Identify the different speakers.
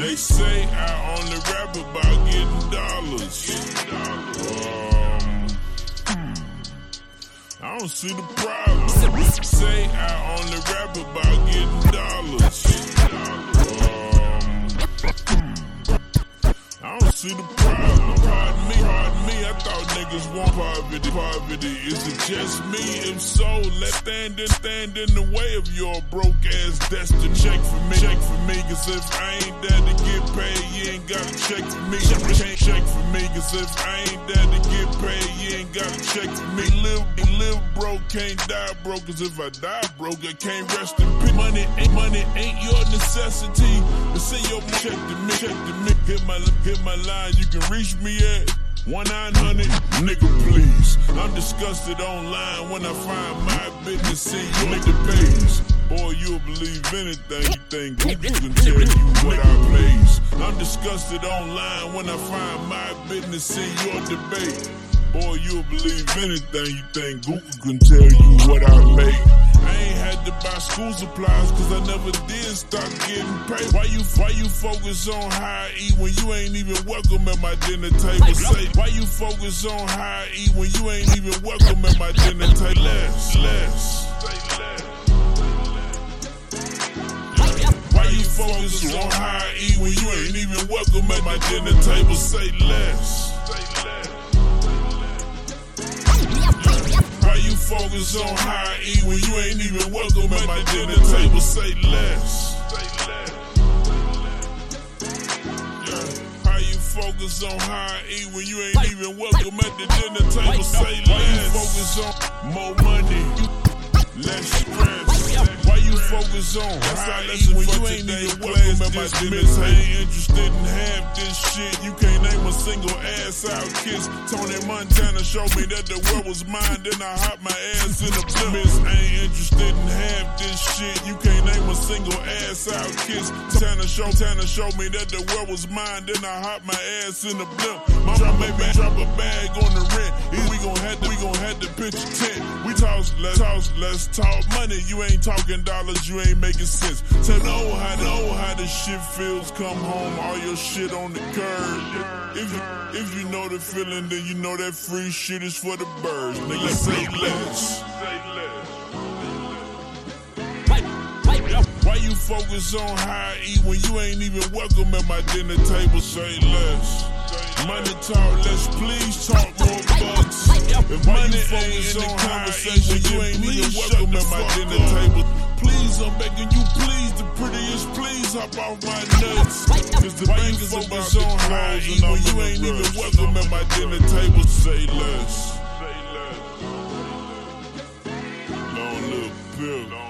Speaker 1: They say I only rap about getting dollars. Um, I don't see the problem. They say I only rap about getting dollars. Um, I don't see the problem. Pardon me, pardon me. I thought niggas want poverty. Poverty is it just me? If so, let stand stand in the way of your broke ass destiny. Check for me, check for me. Cause if I ain't there to get paid, you ain't gotta check for me. Check, check for me. Cause if I ain't there to get paid, you ain't gotta check for me. Live, live broke, can't die broke. Cause if I die broke, I can't rest in peace. Money ain't, money ain't your necessity. But send your check to me, check to me. Hit my, hit my line, you can reach me at. One nine hundred, nigga, please. I'm disgusted online when I find my business see you make the page. Boy, you'll believe anything you think Google can tell you what I blaze. I'm disgusted online when I find my business see your debate. Boy, you'll believe anything you think Google can tell you what I make. I had to buy school supplies cause I never did start getting paid. Why you why you focus on how I eat when you ain't even welcome at my dinner table? Say why you focus on how I eat when you ain't even welcome at my dinner table? Less, less. Why you focus on how I eat when you ain't even welcome at my dinner table? Say less. Why you focus on how I eat when you ain't even welcome at my dinner table? Say less. Focus on how I eat when you ain't even welcome at the dinner table? Say less. Why you focus on more money, less stress? Why you focus on I eat when you ain't even welcome at my table? Ain't interested in half this shit. You can't name a single ass out kiss. Tony Montana showed me that the world was mine, then I hop my ass in the blimp. Miss ain't interested in half this shit. You can't name a single ass out kiss. Tana show, Tana showed me that the world was mine, then I hop my ass in the blimp. Mama drop a bag on the rent. We gon' to, to pitch a tent. We talk, let's talk, let's talk money. You ain't talking dollars, you ain't making sense. Tell know how, know how the shit feels. Come home, all your shit on the curb. If you, if you know the feeling, then you know that free shit is for the birds. Nigga, say less. Say less. Why you focus on how I eat when you ain't even welcome at my dinner table? Say less. Money talk less, please talk. If money ain't in the conversation, you ain't even welcome at my dinner table. Please, I'm begging you, please, the prettiest, please hop off my nuts. Cause the bank is focus on how I eat when you ain't even welcome at my dinner table. Say less. Long little pill.